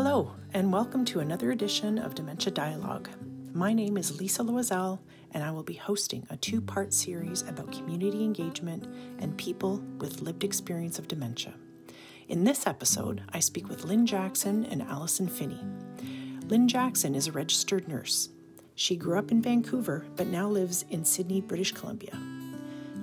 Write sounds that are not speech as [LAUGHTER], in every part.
Hello, and welcome to another edition of Dementia Dialogue. My name is Lisa Loiselle, and I will be hosting a two part series about community engagement and people with lived experience of dementia. In this episode, I speak with Lynn Jackson and Alison Phinney. Lynn Jackson is a registered nurse. She grew up in Vancouver but now lives in Sidney, British Columbia.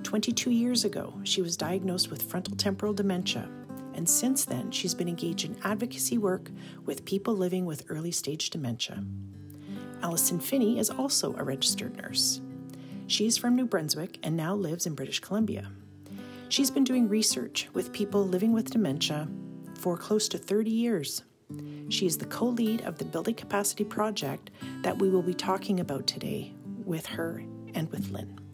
22 years ago, she was diagnosed with frontal temporal dementia and since then, she's been engaged in advocacy work with people living with early stage dementia. Alison Phinney is also a registered nurse. She's from New Brunswick and now lives in British Columbia. She's been doing research with people living with dementia for close to 30 years. She is the co lead of the Building Capacity Project that we will be talking about today with her and with Lynn.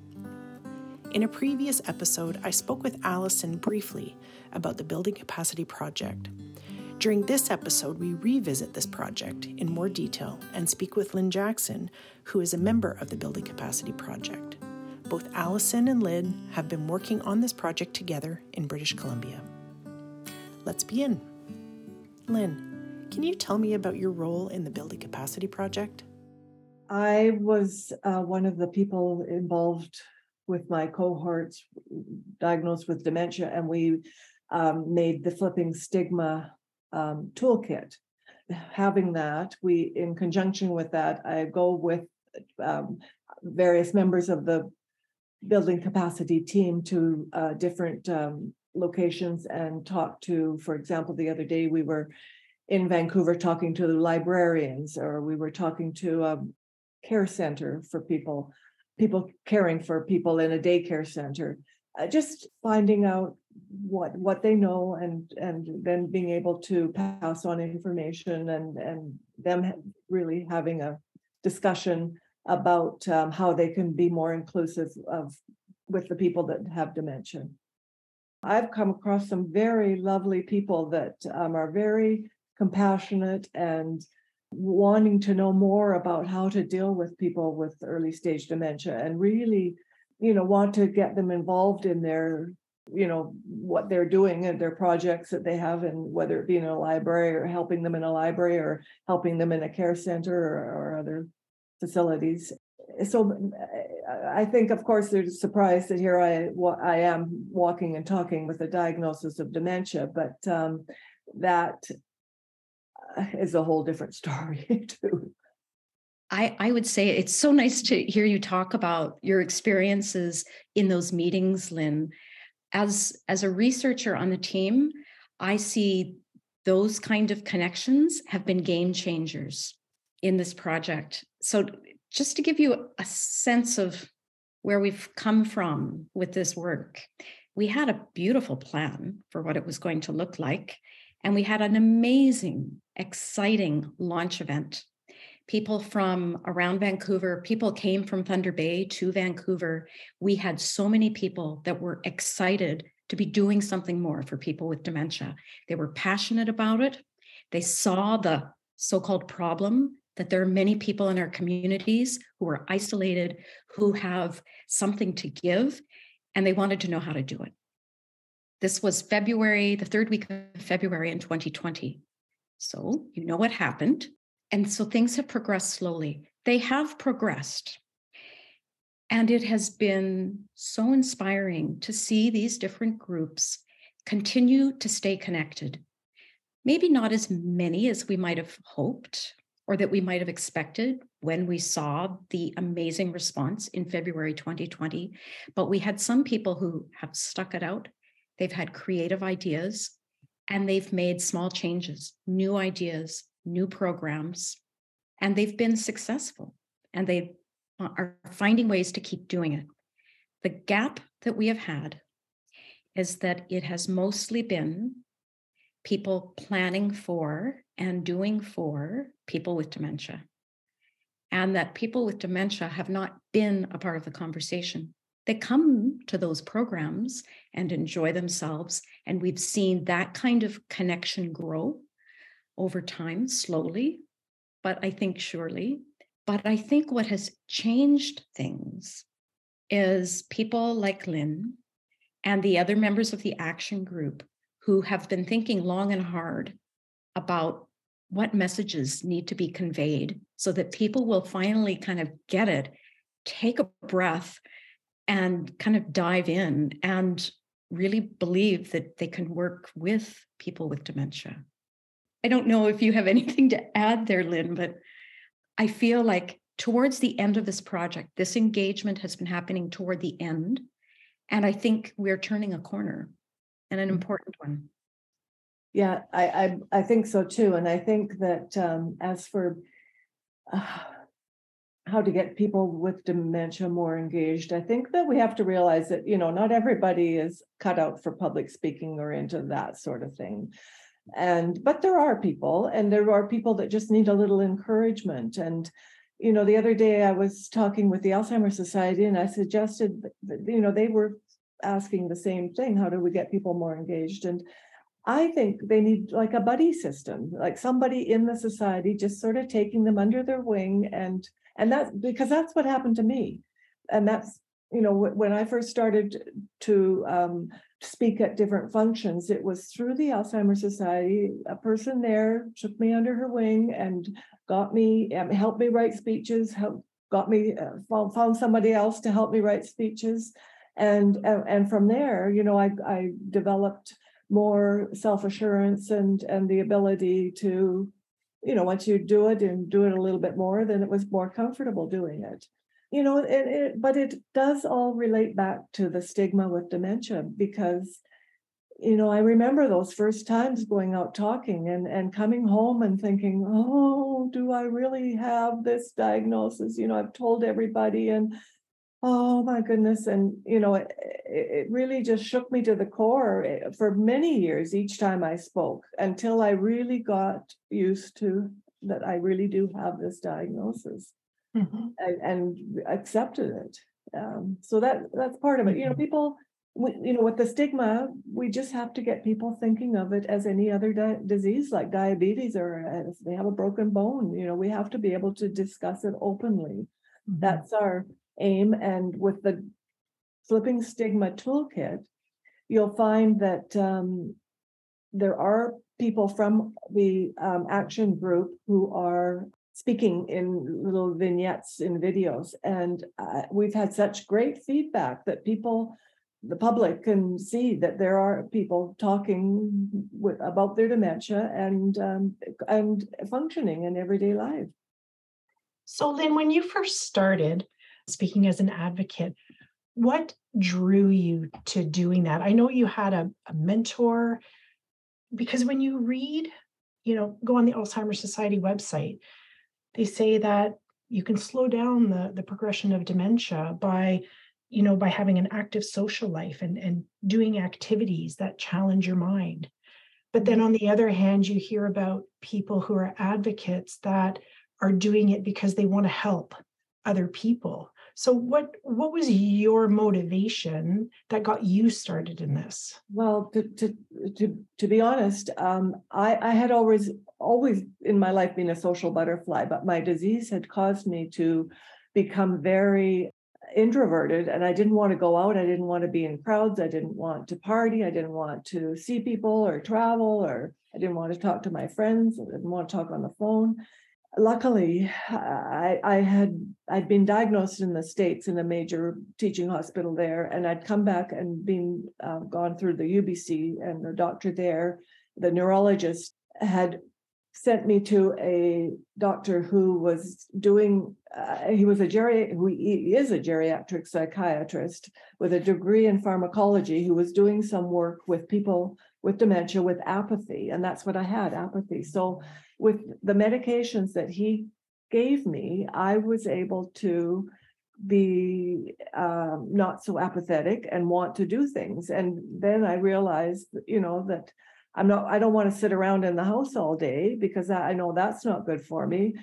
In a previous episode, I spoke with Alison briefly about the Building Capacity Project. During this episode, we revisit this project in more detail and speak with Lynn Jackson, who is a member of the Building Capacity Project. Both Alison and Lynn have been working on this project together in British Columbia. Let's begin. Lynn, can you tell me about your role in the Building Capacity Project? I was uh, one of the people involved with my cohorts diagnosed with dementia, and we um, made the flipping stigma um, toolkit. Having that, we, in conjunction with that, I go with um, various members of the building capacity team to uh, different um, locations and talk to, for example, the other day we were in Vancouver talking to the librarians, or we were talking to a care center for people people caring for people in a daycare center uh, just finding out what what they know and and then being able to pass on information and and them really having a discussion about um, how they can be more inclusive of with the people that have dementia. I've come across some very lovely people that um, are very compassionate and wanting to know more about how to deal with people with early stage dementia and really you know want to get them involved in their you know what they're doing and their projects that they have and whether it be in a library or helping them in a library or helping them in a care center or, or other facilities. So i think of course they're surprised that here i i am walking and talking with a diagnosis of dementia but um, that is a whole different [LAUGHS] story too. I, I would say it's so nice to hear you talk about your experiences in those meetings, Lynn. As as a researcher on the team, I see those kind of connections have been game changers in this project. So just to give you a sense of where we've come from with this work, we had a beautiful plan for what it was going to look like. And we had an amazing, exciting launch event. People from around Vancouver, people came from Thunder Bay to Vancouver. We had so many people that were excited to be doing something more for people with dementia. They were passionate about it. They saw the so called problem that there are many people in our communities who are isolated, who have something to give, and they wanted to know how to do it. This was February, the third week of February in 2020. So you know what happened. And so things have progressed slowly. They have progressed. And it has been so inspiring to see these different groups continue to stay connected. Maybe not as many as we might have hoped or that we might have expected when we saw the amazing response in February 2020, but we had some people who have stuck it out They've had creative ideas and they've made small changes, new ideas, new programs, and they've been successful and they are finding ways to keep doing it. The gap that we have had is that it has mostly been people planning for and doing for people with dementia. And that people with dementia have not been a part of the conversation they come to those programs and enjoy themselves. And we've seen that kind of connection grow over time, slowly, but I think surely. But I think what has changed things is people like Lynn and the other members of the action group who have been thinking long and hard about what messages need to be conveyed so that people will finally kind of get it, take a breath, and kind of dive in and really believe that they can work with people with dementia. I don't know if you have [LAUGHS] anything to add there, Lynn, but I feel like towards the end of this project, this engagement has been happening toward the end. And I think we're turning a corner and an mm. important one. Yeah, I, I, I think so too. And I think that um, as for uh, how to get people with dementia more engaged, I think that we have to realize that, you know, not everybody is cut out for public speaking or into that sort of thing. And, but there are people, and there are people that just need a little encouragement. And, you know, the other day I was talking with the Alzheimer's Society and I suggested you know, they were asking the same thing how do we get people more engaged? And I think they need like a buddy system, like somebody in the society just sort of taking them under their wing and and that's because that's what happened to me. And that's you know when I first started to um, speak at different functions, it was through the Alzheimer's Society. A person there took me under her wing and got me um, helped me write speeches, helped got me uh, found, found somebody else to help me write speeches and and from there you know i i developed more self-assurance and and the ability to you know once you do it and do it a little bit more then it was more comfortable doing it. You know it, it but it does all relate back to the stigma with dementia because you know i remember those first times going out talking and and coming home and thinking oh do i really have this diagnosis? You know i've told everybody and Oh my goodness. And, you know, it, it really just shook me to the core eh, for many years each time I spoke until I really got used to that I really do have this diagnosis mm-hmm. and, and, accepted it. Um, so that that's part of it. You know, mm-hmm. people, we, you know, with the stigma, we just have to get people thinking of it as any other di- disease like diabetes or if they have a broken bone. You know, we have to be able to discuss it openly. Mm-hmm. That's our aim and with the flipping stigma toolkit you'll find that um, there are people from the um, action group who are speaking in little vignettes in videos. And uh, we've had such great feedback that people the public can see that there are people talking with, about their dementia and um, and functioning in everyday life. So lynn when you first started speaking as an advocate, what drew you to doing that? I know you had a, a mentor because when you read, you know, go on the Alzheimer's Society website, they say that you can slow down the, the progression of dementia by you know by having an active social life and, and doing activities that challenge your mind but then mm-hmm. on the other hand you hear about people who are advocates that are doing it because they want to help other people so what what was your motivation that got you started in this? Well, to to to, to be honest, um, I, I had always always in my life been a social butterfly, but my disease had caused me to become very introverted and I didn't want to go out. I didn't want to be in crowds. I didn't want to party. I didn't want to see people or travel or I didn't want to talk to my friends. I didn't want to talk on the phone luckily I, I had i'd been diagnosed in the states in a major teaching hospital there and i'd come back and been uh, gone through the ubc and the doctor there the neurologist had sent me to a doctor who was doing uh, he was a geri who he is a geriatric psychiatrist with a degree in pharmacology who was doing some work with people with dementia with apathy and that's what i had apathy. So with the medications that he gave me, I was able to be um, not so apathetic and want to do things. And then I realized, you know, that I'm not, I don't want to sit around in the house all day because I know that's not good for me.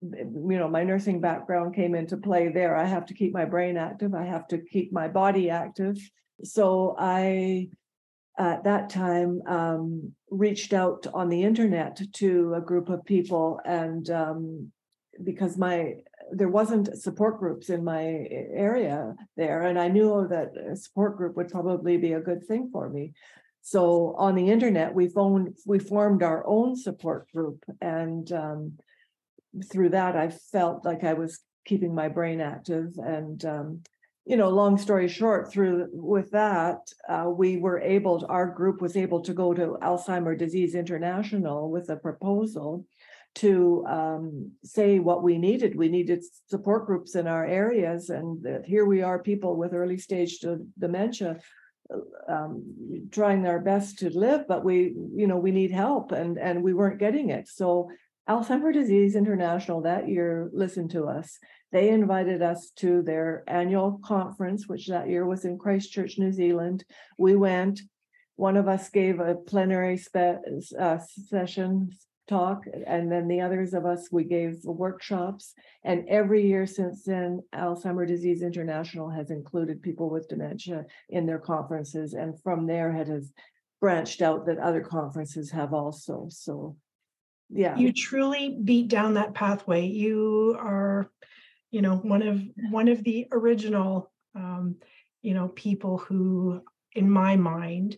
You know, my nursing background came into play there. I have to keep my brain active, I have to keep my body active. So I at that time um, reached out on the internet to a group of people and um, because my there wasn't support groups in my area there and i knew that a support group would probably be a good thing for me. So on the internet, we phoned, we formed our own support group and um, through that, I felt like I was keeping my brain active and um, you know, long story short, through with that, uh, we were able, our group was able to go to Alzheimer Disease International with a proposal to um, say what we needed. We needed support groups in our areas, and here we are, people with early stage dementia, uh, um, trying their best to live, but we, you know, we need help, and and we weren't getting it. So Alzheimer Disease International that year listened to us. They invited us to their annual conference, which that year was in Christchurch, New Zealand. We went. One of us gave a plenary spe- uh, session talk, and then the others of us, we gave workshops. And every year since then, Alzheimer Disease International has included people with dementia in their conferences. And from there, it has branched out that other conferences have also. So, yeah. You truly beat down that pathway. You are, you know, one of one of the original, um, you know, people who, in my mind,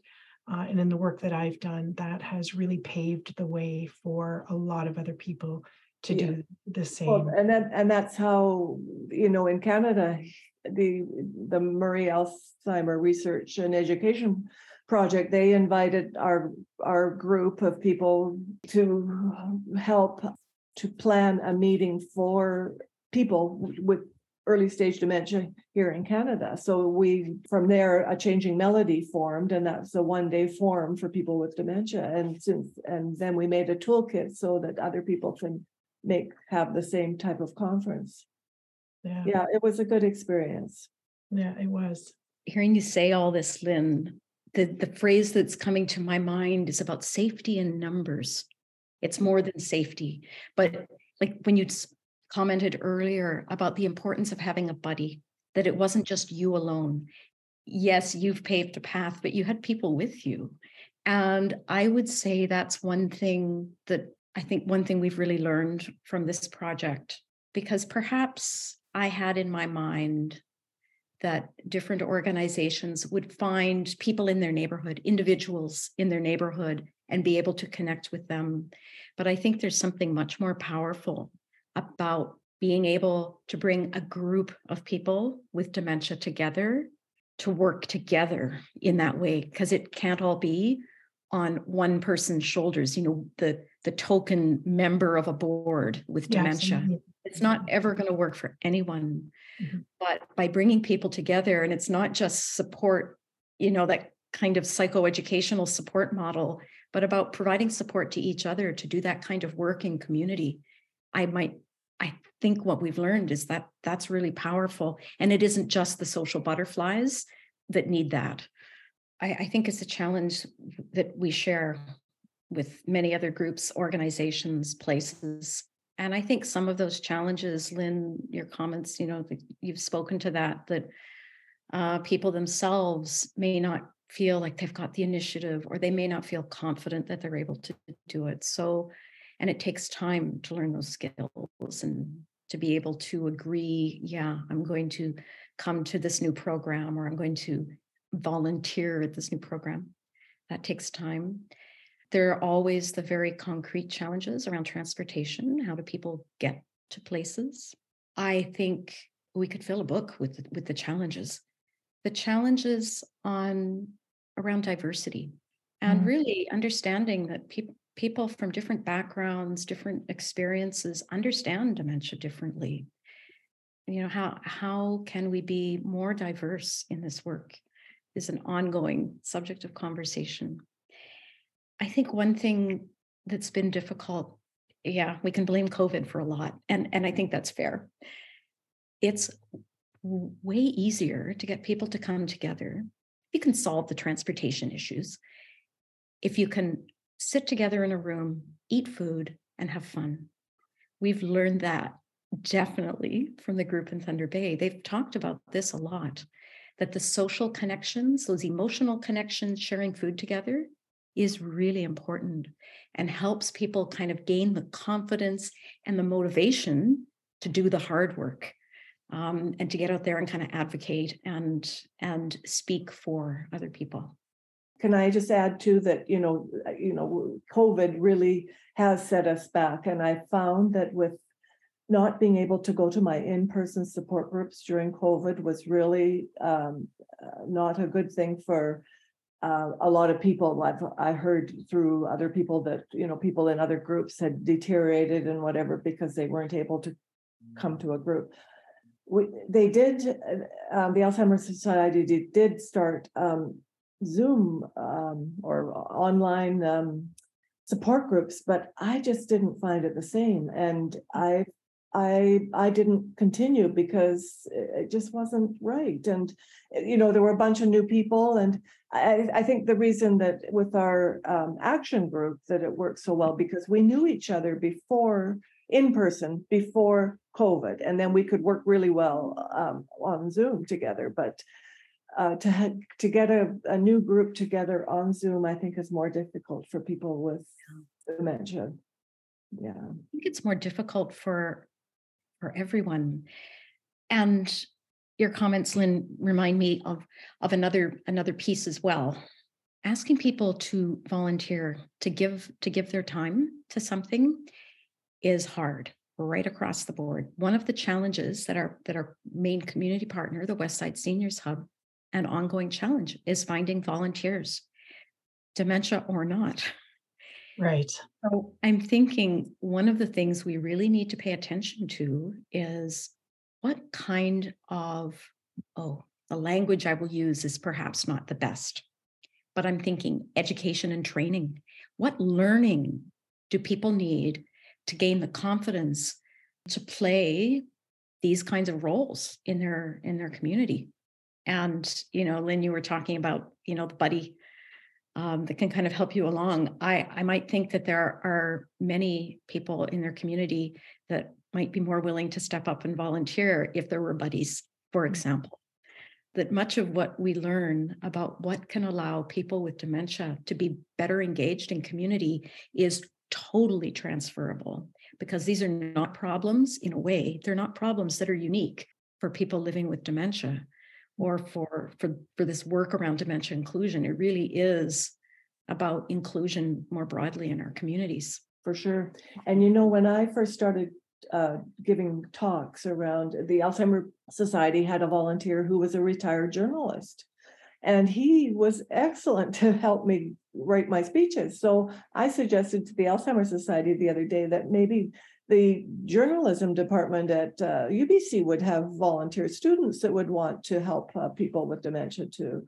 uh, and in the work that I've done, that has really paved the way for a lot of other people to Yeah. do the Well, same. and then, and that's how, you know, in Canada, the, the Murray Alzheimer Research and Education Project, they invited our, our group of people to help to plan a meeting for people with early stage dementia here in Canada. So we, from there, a changing melody formed, and that's a one day forum for people with dementia. And since, and then we made a toolkit so that other people can make, have the same type of conference. Yeah, Yeah, it was a good experience. yeah, it was. hearing you say all this, Lynn, the, the phrase that's coming to my mind is about safety in numbers. It's more than safety, but like when you commented earlier about the importance of having a buddy, that it wasn't just you alone. Yes, you've paved a path, but you had people with you. And I would say that's one thing that I think one thing we've really learned from this project, because perhaps I had in my mind that different organizations would find people in their neighborhood, individuals in their neighborhood, and be able to connect with them. But I think there's something much more powerful about being able to bring a group of people with dementia together to work together in that way, because it can't all be on one person's shoulders, you know, the the token member of a board with dementia. It's not ever going to work for anyone. Mhm. But by bringing people together, and it's not just support, you know, that kind of psychoeducational support model, but about providing support to each other to do that kind of work in community. I might, I think what we've learned is that that's really powerful. And it isn't just the social butterflies that need that. I, I think it's a challenge that we share with many other groups, organizations, places. And I think some of those challenges, Lynn, your comments, you know, you've spoken to that, that uh, people themselves may not feel like they've got the initiative or they may not feel confident that they're able to do it. So, and it takes time to learn those skills and to be able to agree, yeah, I'm going to come to this new program or I'm going to volunteer at this new program. That takes time. There are always the very concrete challenges around transportation. How do people get to places? I think we could fill a book with with the challenges. The challenges on around diversity and Mhm. really understanding that people people from different backgrounds, different experiences understand dementia differently. You know, how how can we be more diverse in this work is an ongoing subject of conversation. I think one thing that's been difficult, yeah, we can blame COVID for a lot, and and I think that's fair. It's way easier to get people to come together. You can solve the transportation issues if you can sit together in a room, eat food, and have fun. We've learned that definitely from the group in Thunder Bay. They've talked about this a lot that the social connections, those emotional connections, sharing food together is really important and helps people kind of gain the confidence and the motivation to do the hard work um, and to get out there and kind of advocate and and speak for other people. can I just add too that, you know, uh, you know, COVID really has set us back. And I found that with not being able to go to my in-person support groups during COVID was really um, uh, not a good thing for uh, a lot of people. I've I heard through other people that you know people in other groups had deteriorated and whatever because they weren't able to come to a group. We, they did. Uh, um, the Alzheimer's Society did, did start um, Zoom um, or online um, support groups, but I just didn't find it the same, and I I I didn't continue because it just wasn't right. And you know, there were a bunch of new people, and I, I think the reason that with our um, action group that it worked so well because we knew each other before in person before COVID, and then we could work really well um, on Zoom together. But uh, to ha- to get a, a new group together on Zoom, I think is more difficult for people with dementia. Yeah, I think it's more difficult for for everyone. And your comments, Lynn, remind me of of another another piece as well. Asking people to volunteer to give to give their time to something is hard right across the board. One of the challenges that our that our main community partner, the Westside Seniors Hub, an ongoing challenge is finding volunteers, dementia or not. Right. So I'm thinking one of the things we really need to pay attention to is what kind of, oh, the language I will use is perhaps not the best, but I'm thinking education and training. What learning do people need to gain the confidence to play these kinds of roles in their in their community? And you know, Lynn, you were talking about you know the buddy um, that can kind of help you along. I, I might think that there are many people in their community that might be more willing to step up and volunteer if there were buddies, for mm. example. That much of what we learn about what can allow people with dementia to be better engaged in community is totally transferable because these are not problems in a way, they're not problems that are unique for people living with dementia or for for for this work around dementia inclusion it really is about inclusion more broadly in our communities. For sure. And you know when i first started uh, giving talks around the alzheimer society had a volunteer who was a retired journalist and he was excellent to help me write my speeches so i suggested to the alzheimer society the other day that maybe the journalism department at uh, UBC would have volunteer students that would want to help uh, people with dementia to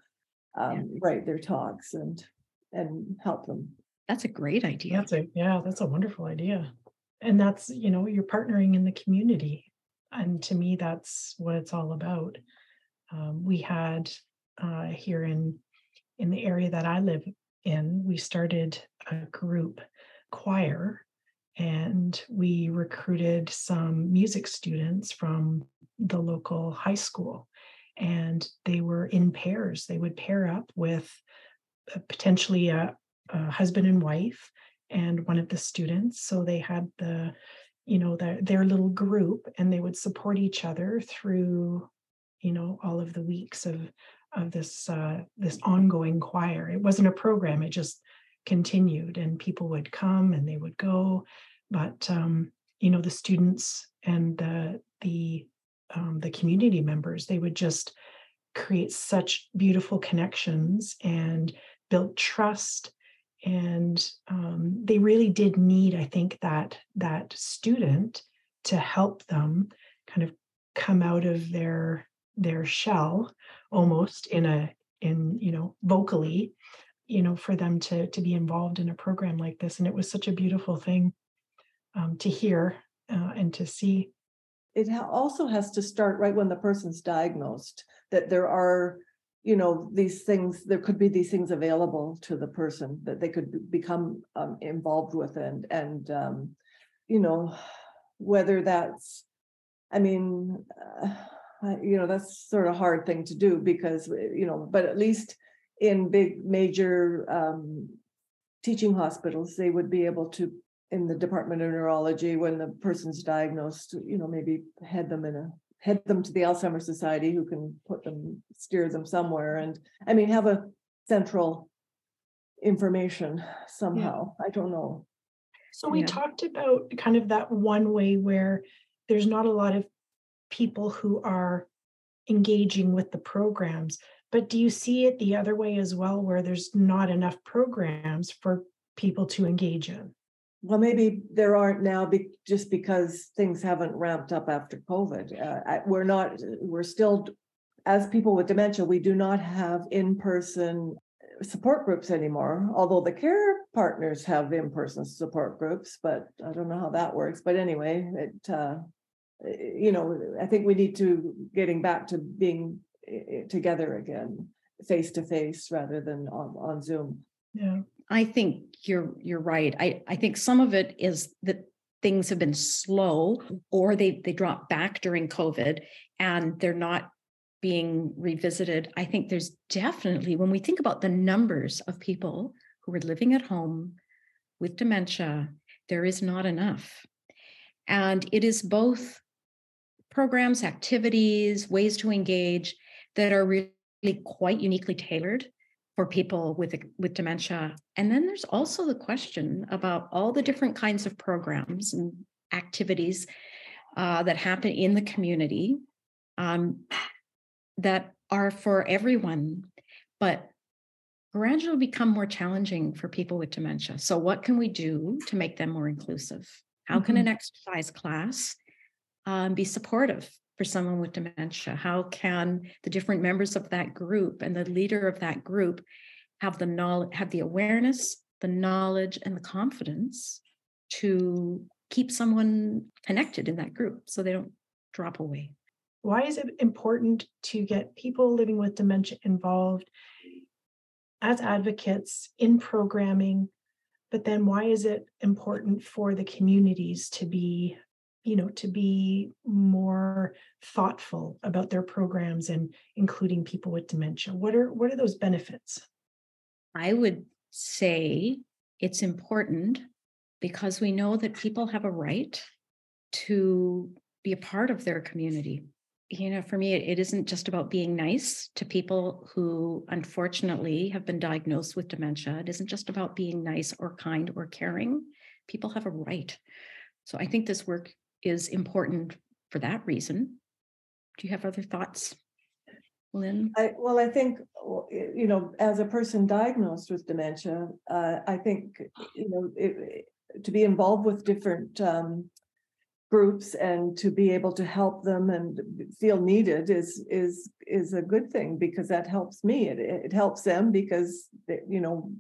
um, yeah. write their talks and and help them. That's a great idea. That's a yeah, that's a wonderful idea. And that's you know you're partnering in the community, and to me that's what it's all about. Um, we had uh, here in in the area that I live in, we started a group choir and we recruited some music students from the local high school and they were in pairs. They would pair up with uh, potentially a, a, husband and wife and one of the students so they had the you know their, their little group and they would support each other through you know all of the weeks of of this uh, this ongoing choir. It wasn't a program it just continued and people would come and they would go but um, you know the students and the the um, the community members they would just create such beautiful connections and build trust and um, they really did need i think that that student to help them kind of come out of their their shell almost in a in you know vocally you know for them to to be involved in a program like this and it was such a beautiful thing um, to hear uh, and to see. It also has to start right when the person's diagnosed, that there are, you know, these things, there could be these things available to the person that they could become um, involved with and, and, um, you know, whether that's, I mean, uh, you know, that's sort of hard thing to do because, you know, but at least in big major um, teaching hospitals, they would be able to in the Department of Neurology when the person's diagnosed, you know, maybe head them in a head them to the Alzheimer's Society who can put them steer them somewhere and I mean have a central information somehow. I don't know. So we Yeah. talked about kind of that one way where there's not a lot of people who are engaging with the programs. But do you see it the other way as well, where there's not enough programs for people to engage in? Well, maybe there aren't now be, just because things haven't ramped up after COVID. Uh, we're not, we're still, as people with dementia, we do not have in-person support groups anymore, although the care partners have in-person support groups, but I don't know how that works. But anyway, it, uh, you know, I think we need to getting back to being eh, eh, together again, face to face rather than on, on Zoom. Yeah. I think you're you're right. I, I think some of it is that things have been slow or they they dropped back during COVID and they're not being revisited. I think there's definitely when we think about the numbers of people who are living at home with dementia, there is not enough. And it is both programs, activities, ways to engage that are really quite uniquely tailored for people with with dementia. And then there's also the question about all the different kinds of programs and activities uh, that happen in the community um, that are for everyone, but gradually become more challenging for people with dementia. So, what can we do to make them more inclusive? How can an exercise class um, be supportive for someone with dementia? How can the different members of that group and the leader of that group have the knowledge, have the awareness, the knowledge, and the confidence to keep someone connected in that group so they don't drop away? Why is it important to get people living with dementia involved as advocates in programming? But then why is it important for the communities to be you know to be more thoughtful about their programs and including people with dementia what are what are those benefits I would say it's important because we know that people have a right to be a part of their community. You know, for me, it, it isn't just about being nice to people who unfortunately have been diagnosed with dementia. It isn't just about being nice or kind or caring. People have a right. So I think this work is important for that reason. Do you have other thoughts, Lynn? I, well, I think, you know, as a person diagnosed with dementia, uh, I think, you know, it, to be involved with different um, groups and to be able to help them and feel needed is is is a good thing because that helps me. It it helps them because they, you know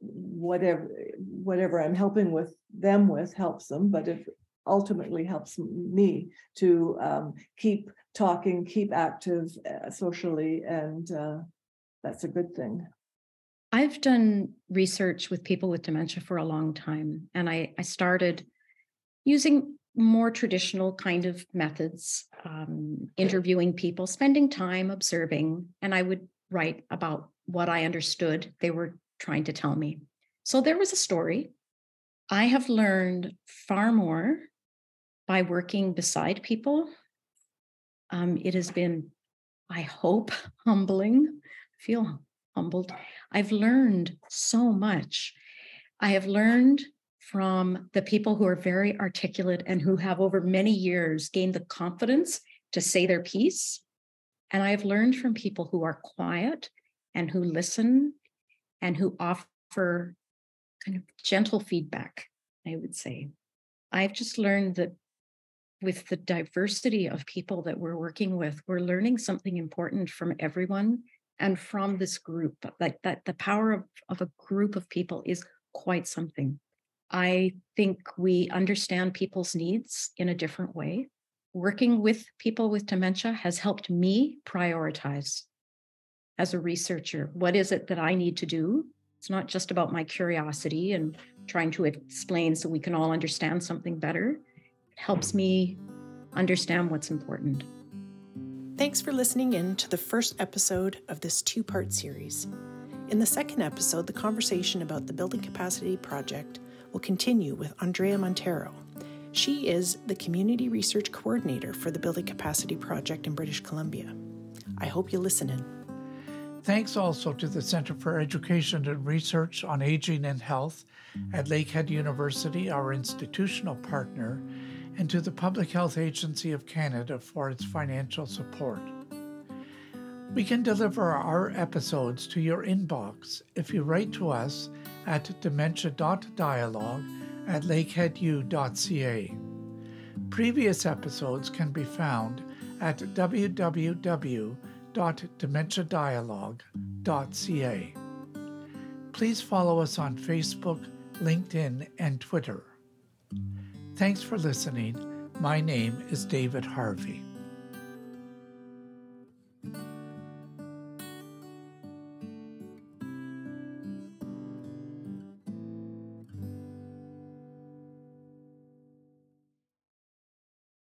whatever whatever I'm helping with them with helps them, but it ultimately helps me to um, keep talking, keep active uh, socially, and uh, that's a good thing. I've done research with people with dementia for a long time, and I, I started using more traditional kind of methods, um, interviewing people, spending time observing, and I would write about what I understood they were trying to tell me. So there was a story. I have learned far more by working beside people. Um, it has been, I hope, [LAUGHS] humbling. I feel humbled. I've learned so much. I have learned from the people who are very articulate and who have over many years gained the confidence to say their piece. And I have learned from people who are quiet and who listen and who offer kind of gentle feedback, I would say. I've just learned that with the diversity of people that we're working with, we're learning something important from everyone and from this group. Like that, the power of, of a group of people is quite something. I think we understand people's needs in a different way. Working with people with dementia has helped me prioritize as a researcher. What is it that I need to do? It's not just about my curiosity and trying to explain so we can all understand something better. It helps me understand what's important. Thanks for listening in to the first episode of this two part series. In the second episode, the conversation about the Building Capacity Project will continue with Andrea Montero. She is the Community Research Coordinator for the Building Capacity Project in British Columbia. I hope you listen in. Thanks also to the Center for Education and Research on Aging and Health at Lakehead University, our institutional partner, and to the Public Health Agency of Canada for its financial support. We can deliver our episodes to your inbox if you write to us at dementia.dialogue at lakeheadu.ca. Previous episodes can be found at www.dementiadialogue.ca. Please follow us on Facebook, LinkedIn, and Twitter. Thanks for listening. My name is David Harvey.